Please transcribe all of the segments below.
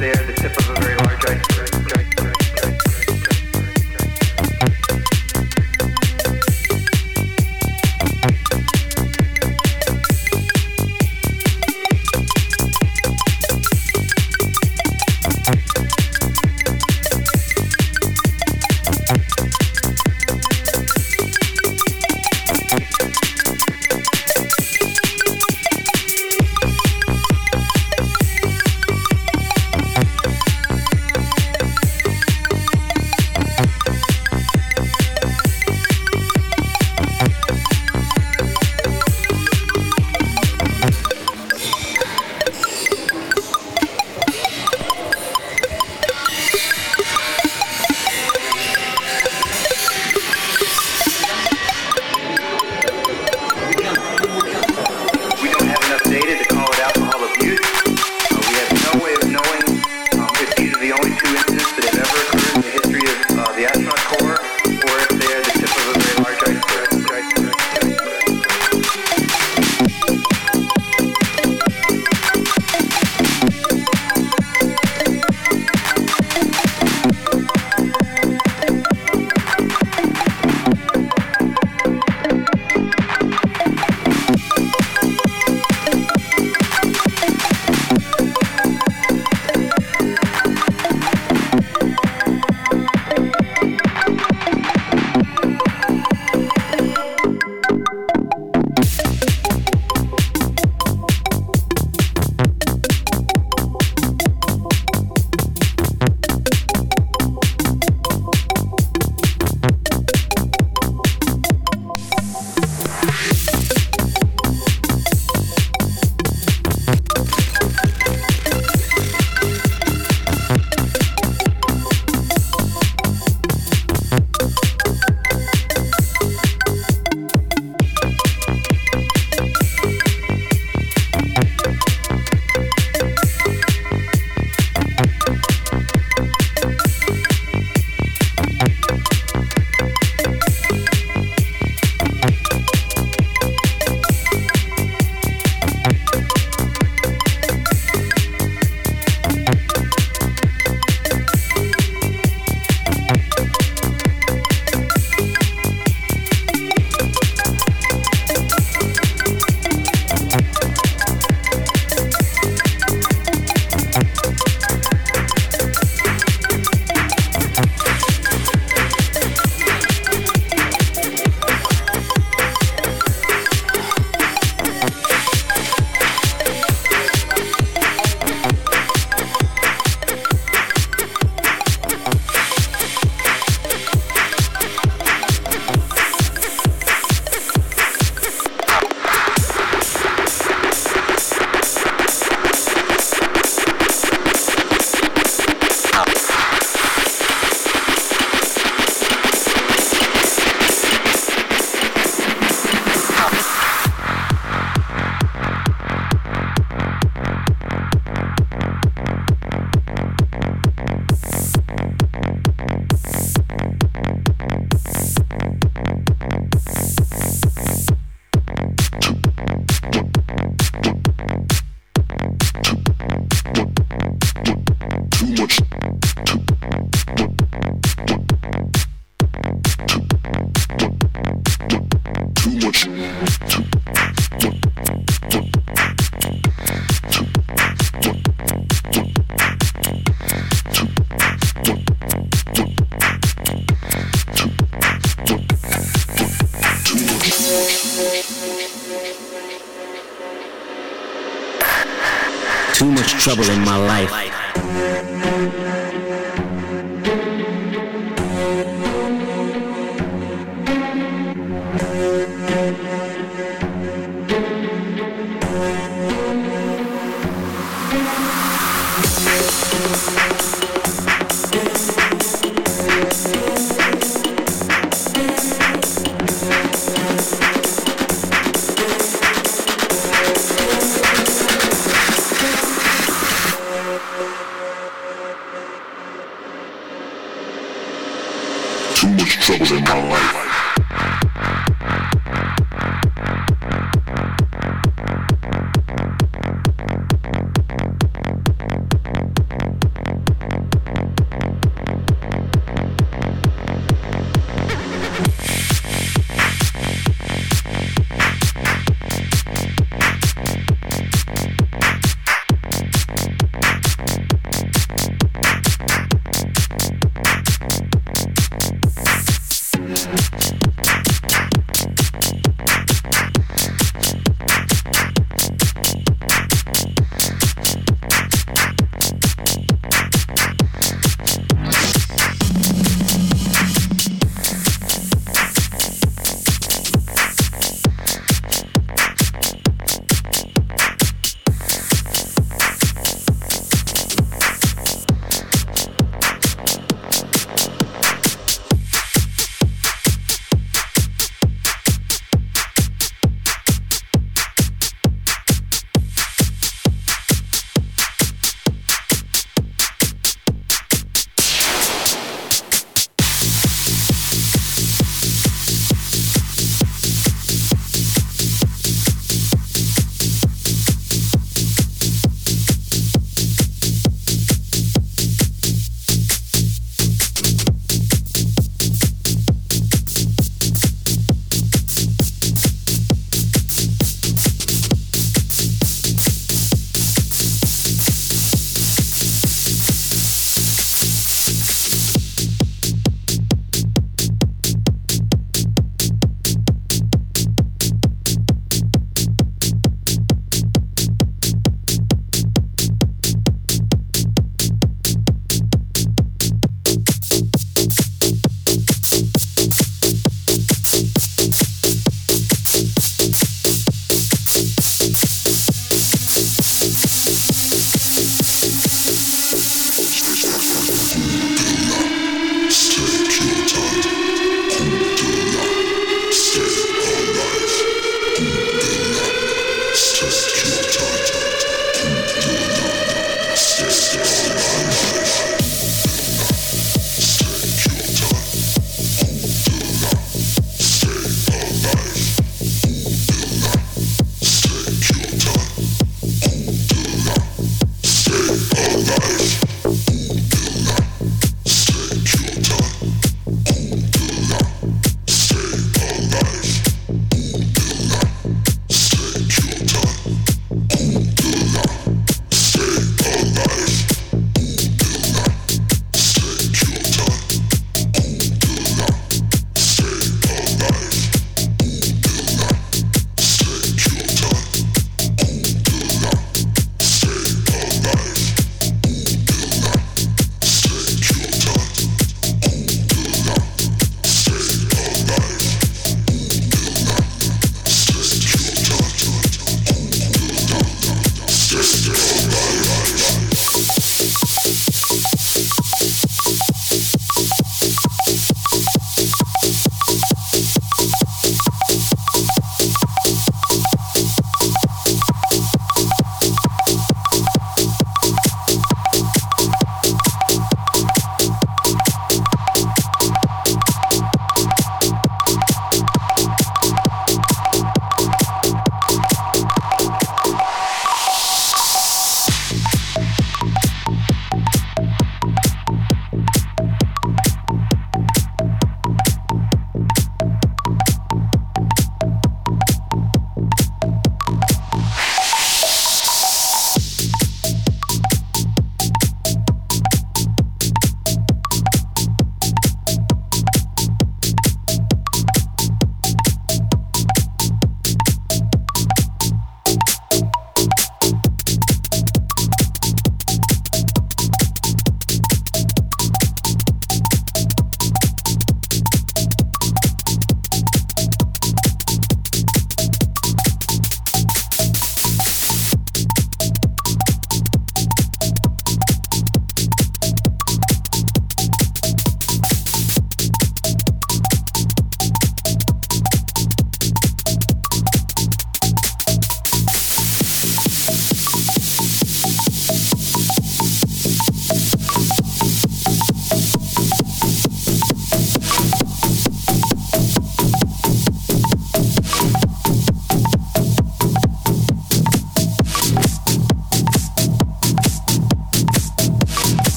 trouble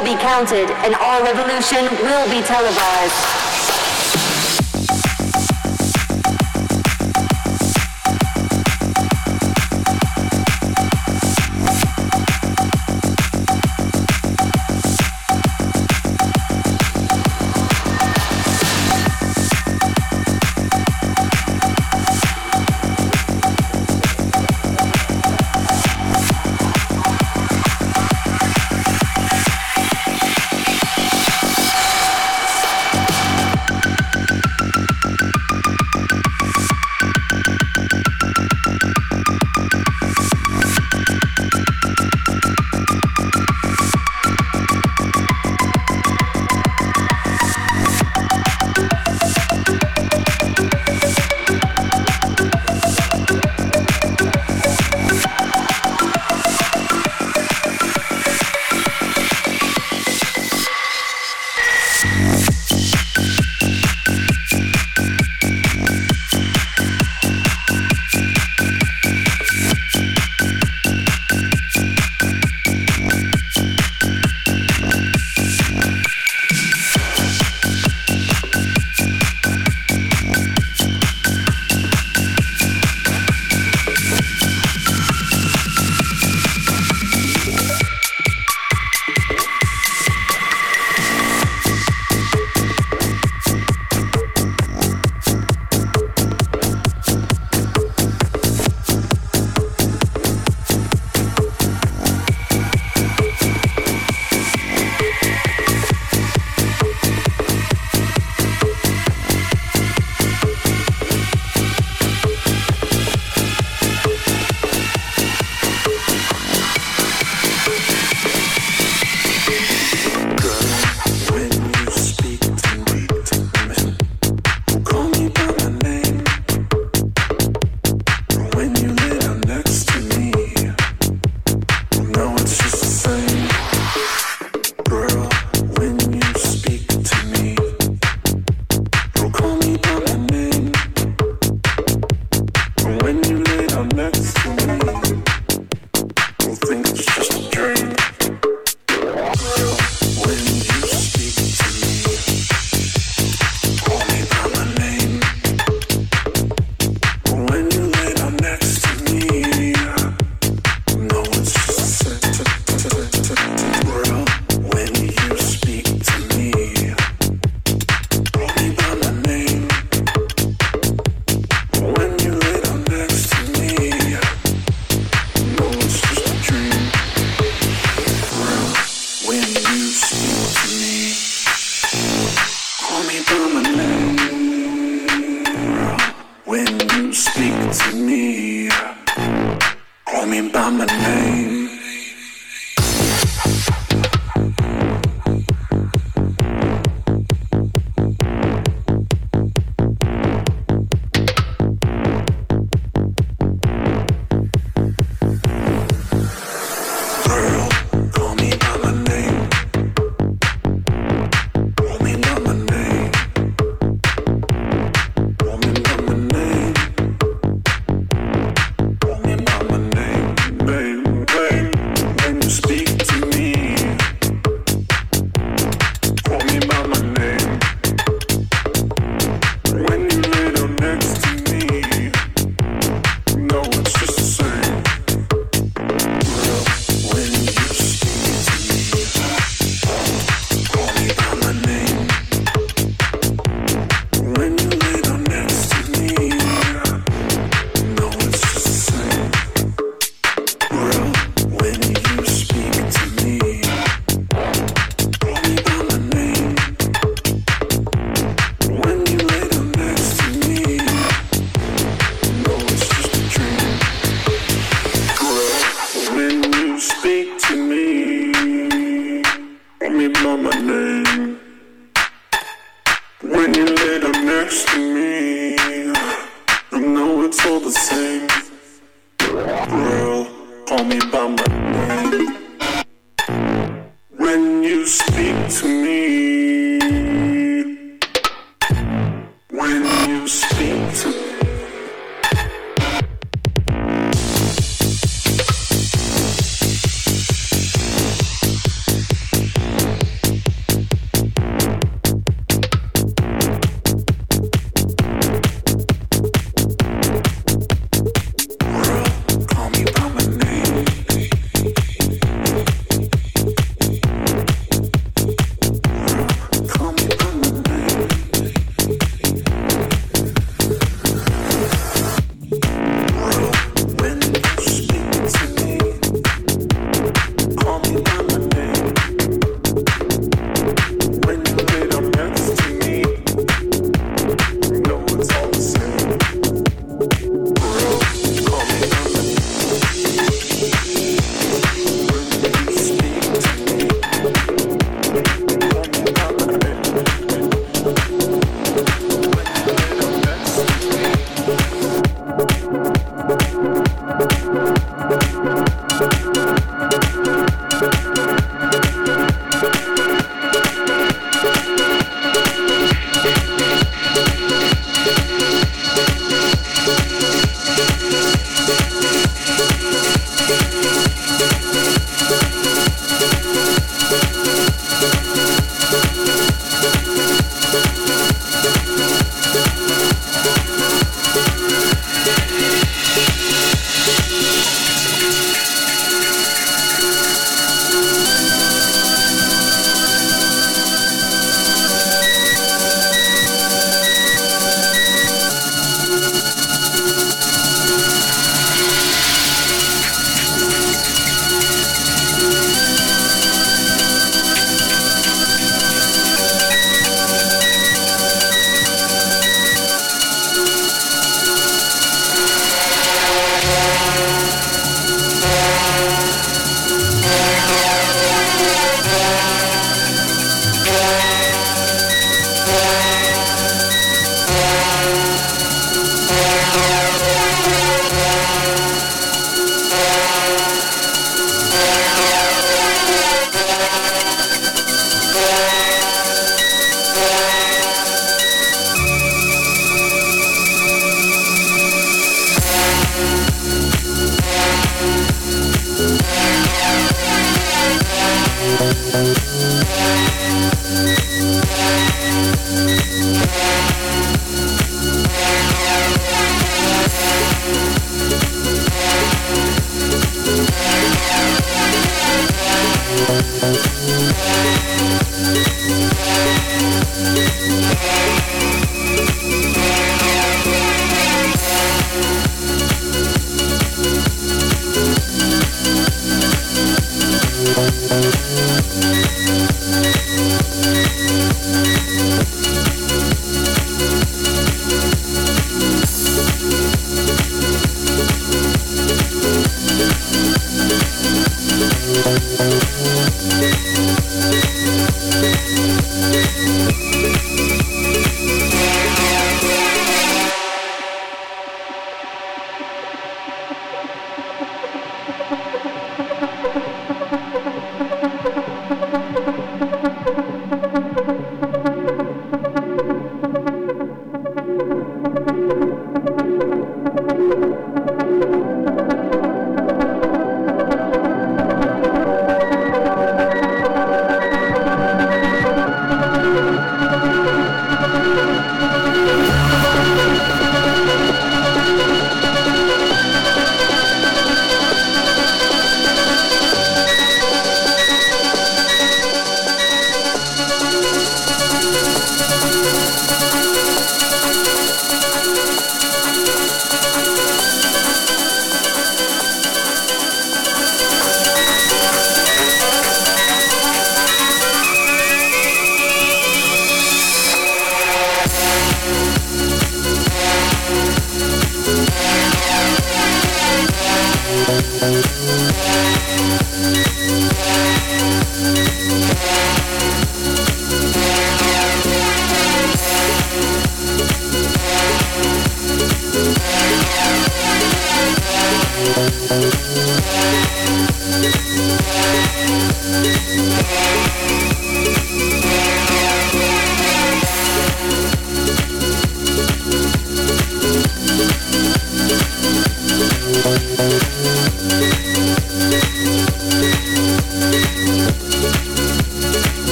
Will be counted, and our revolution will be televised.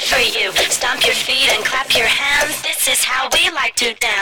good for you. Stomp your feet and clap your hands. This is how we like to dance.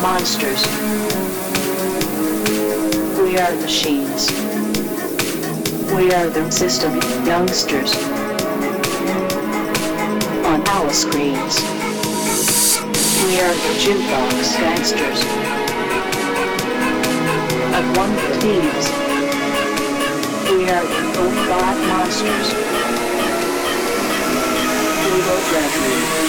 Monsters. We are machines. We are the system youngsters. On our screens. We are the jukebox gangsters. Of wonder thieves. We are the robot monsters. We will graduate.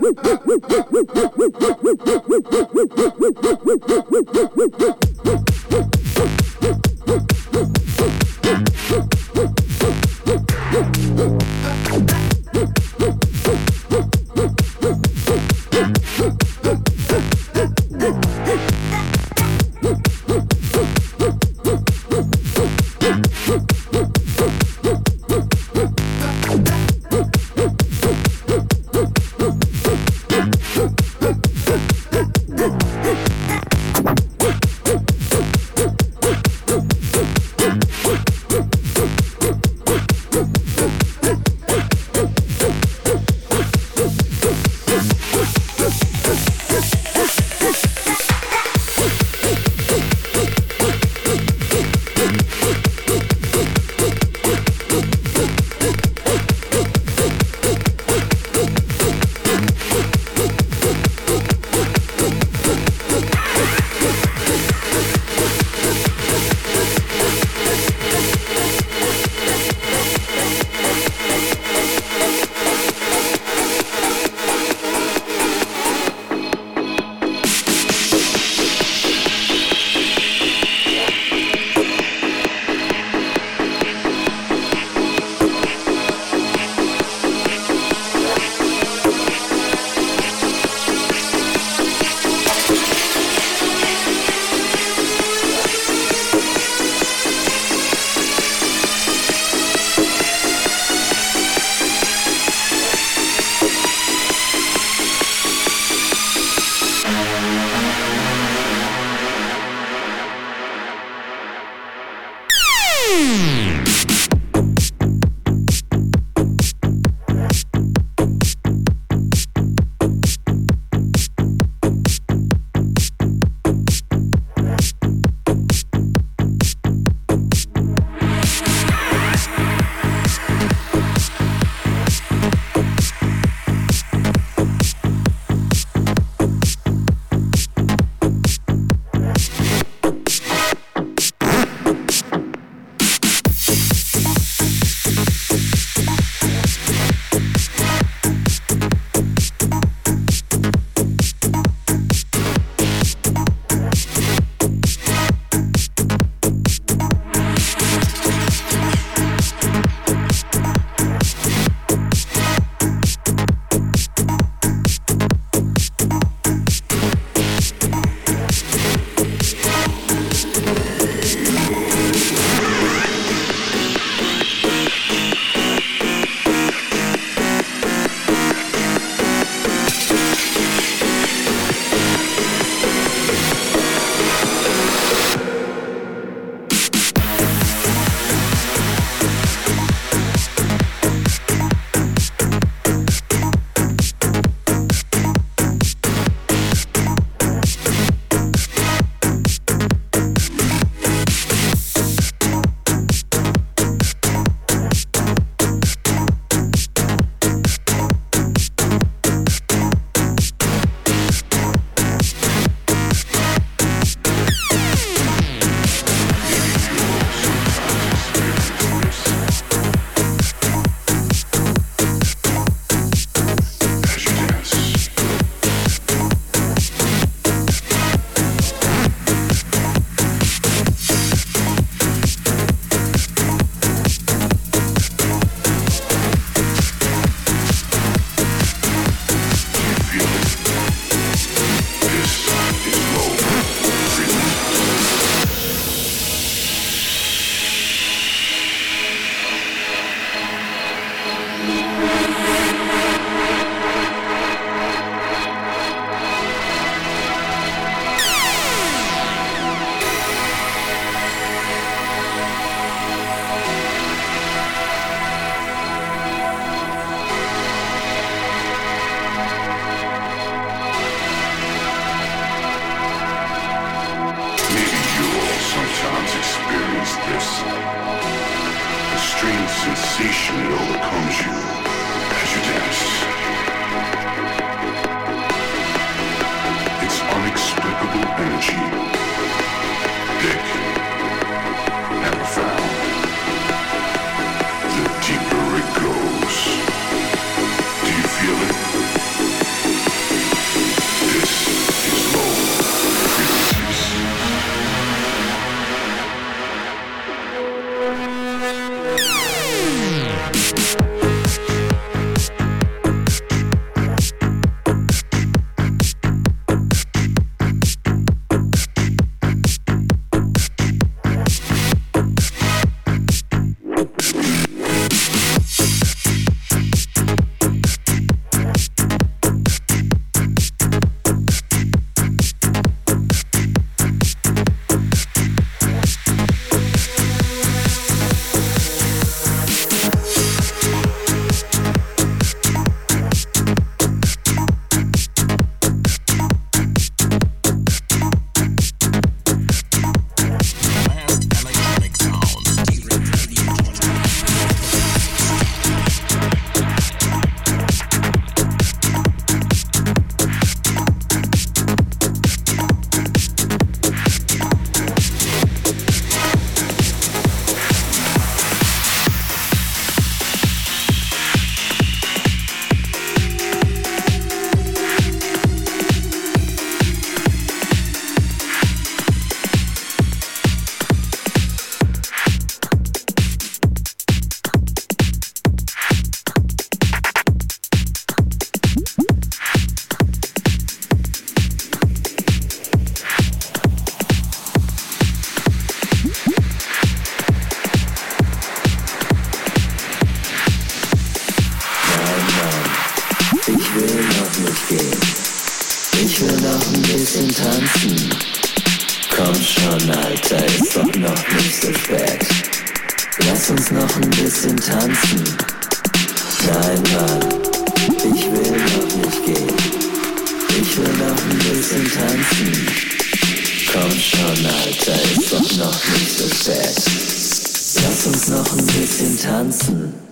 tanzen.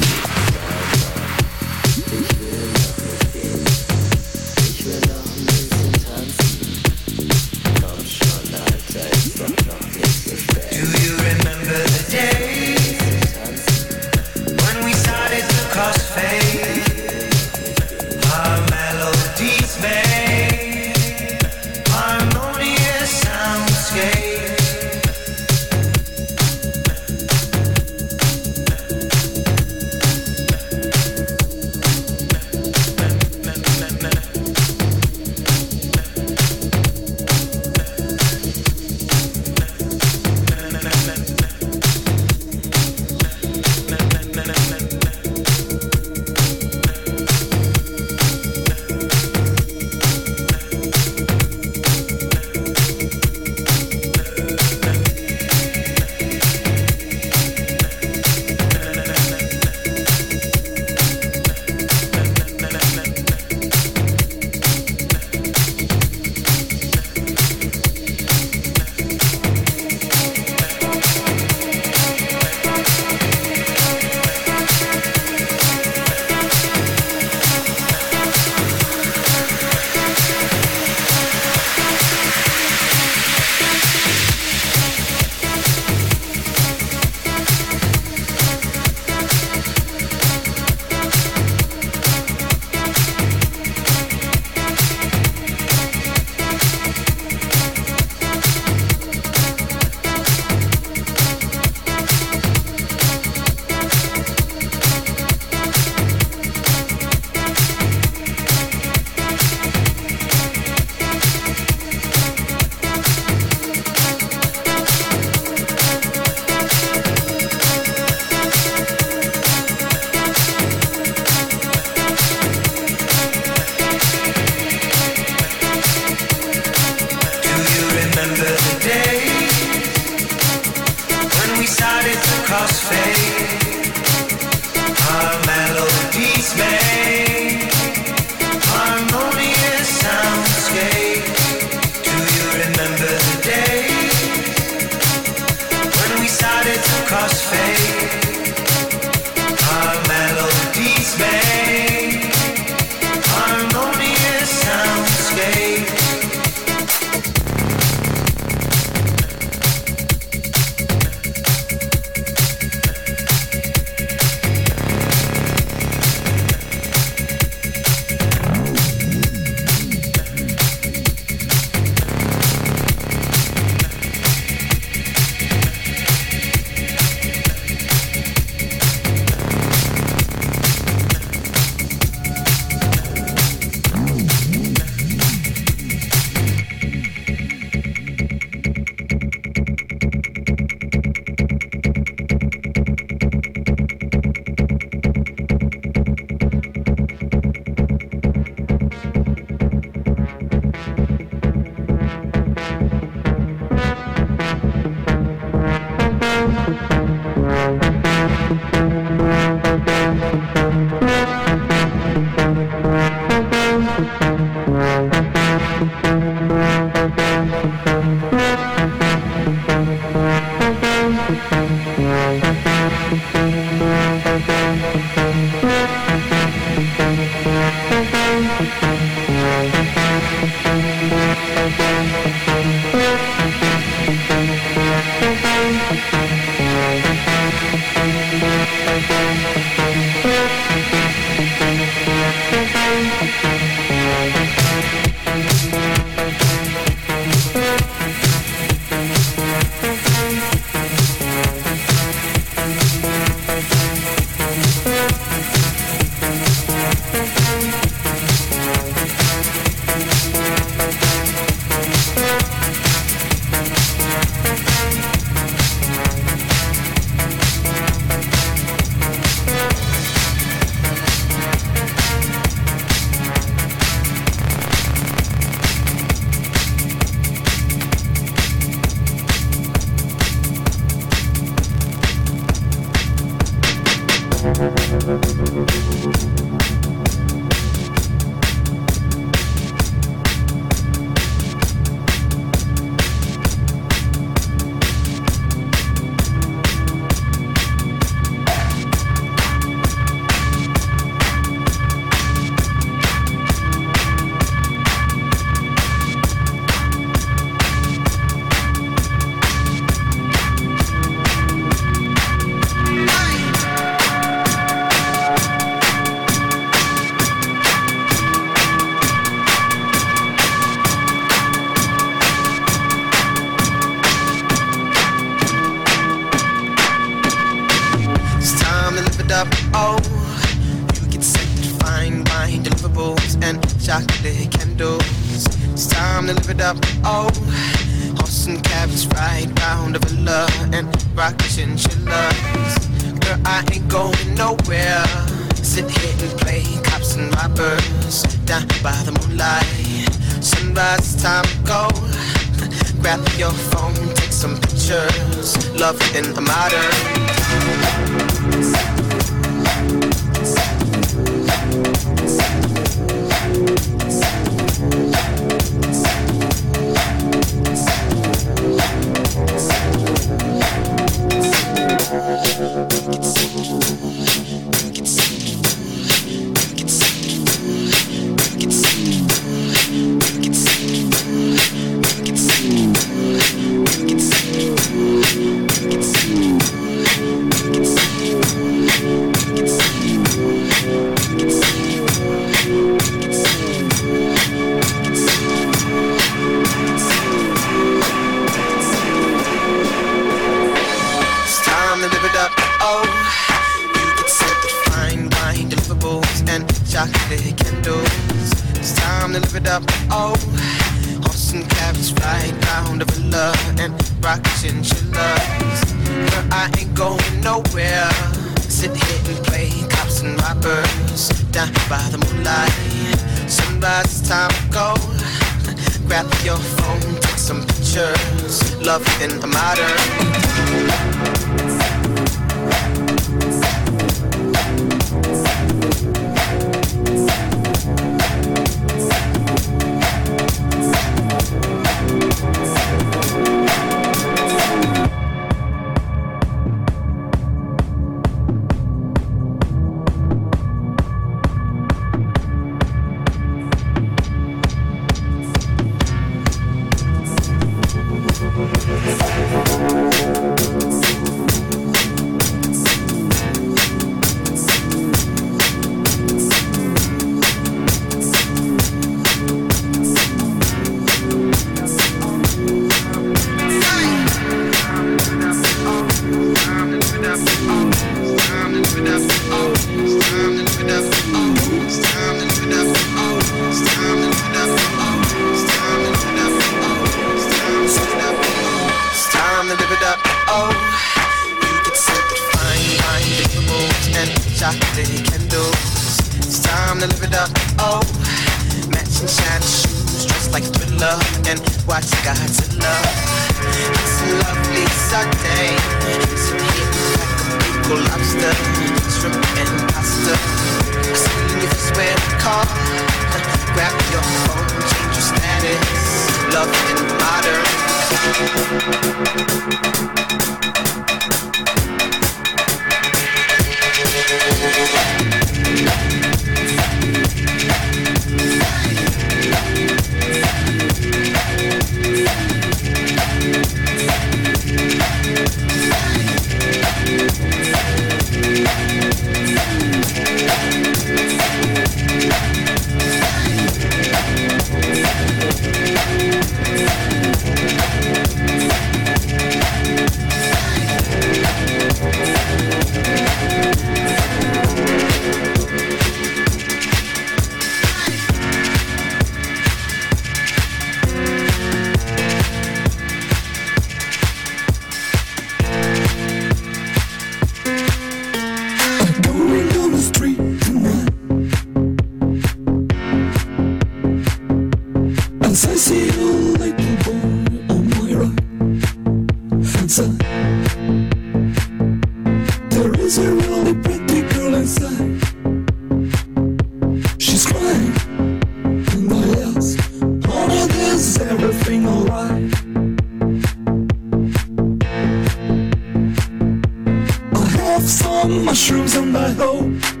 mushrooms on my hoe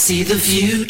see the future.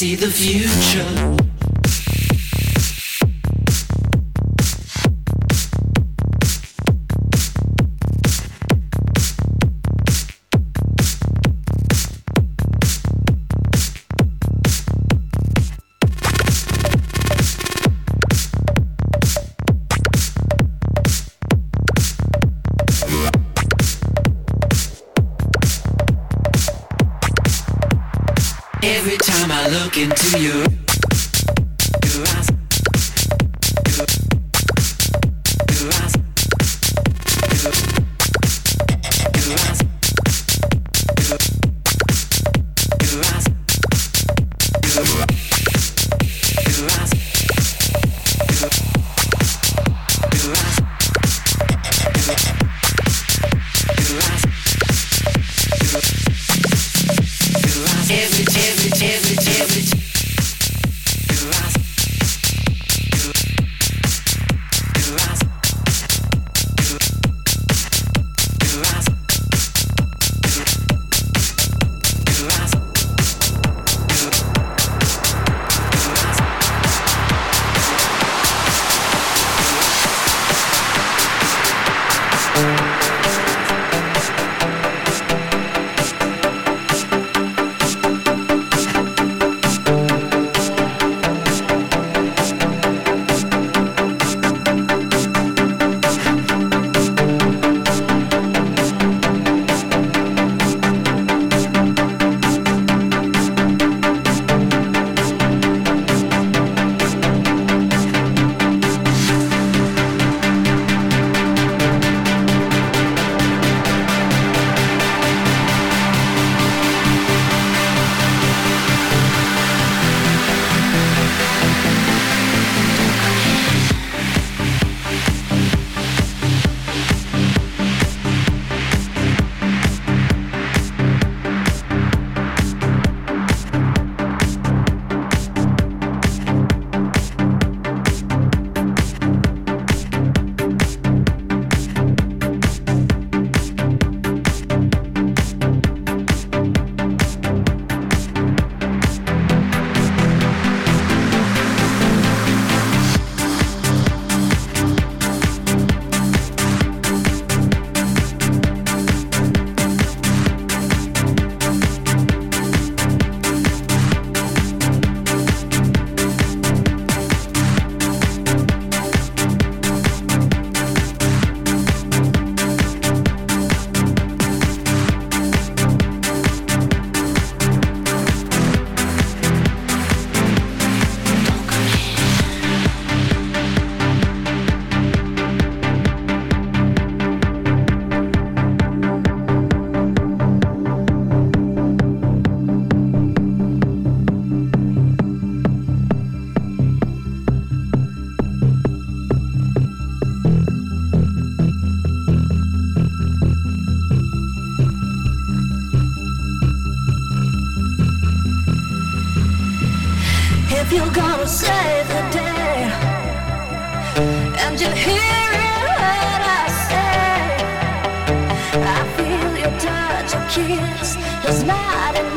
See the future. From you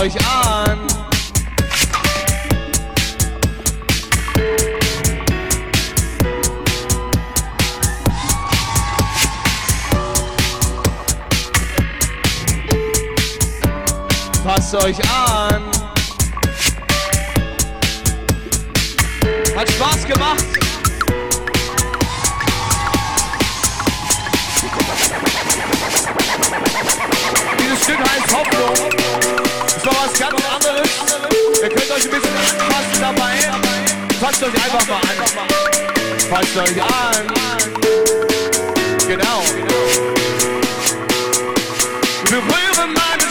euch an. Passt euch an. Hat Spaß gemacht dieses Stück heißt Hoffnung. Ist doch was ganz anderes. Ihr könnt euch ein bisschen anpassen dabei. Passt euch einfach mal an. Passt euch an. Genau. Wir Berühre meine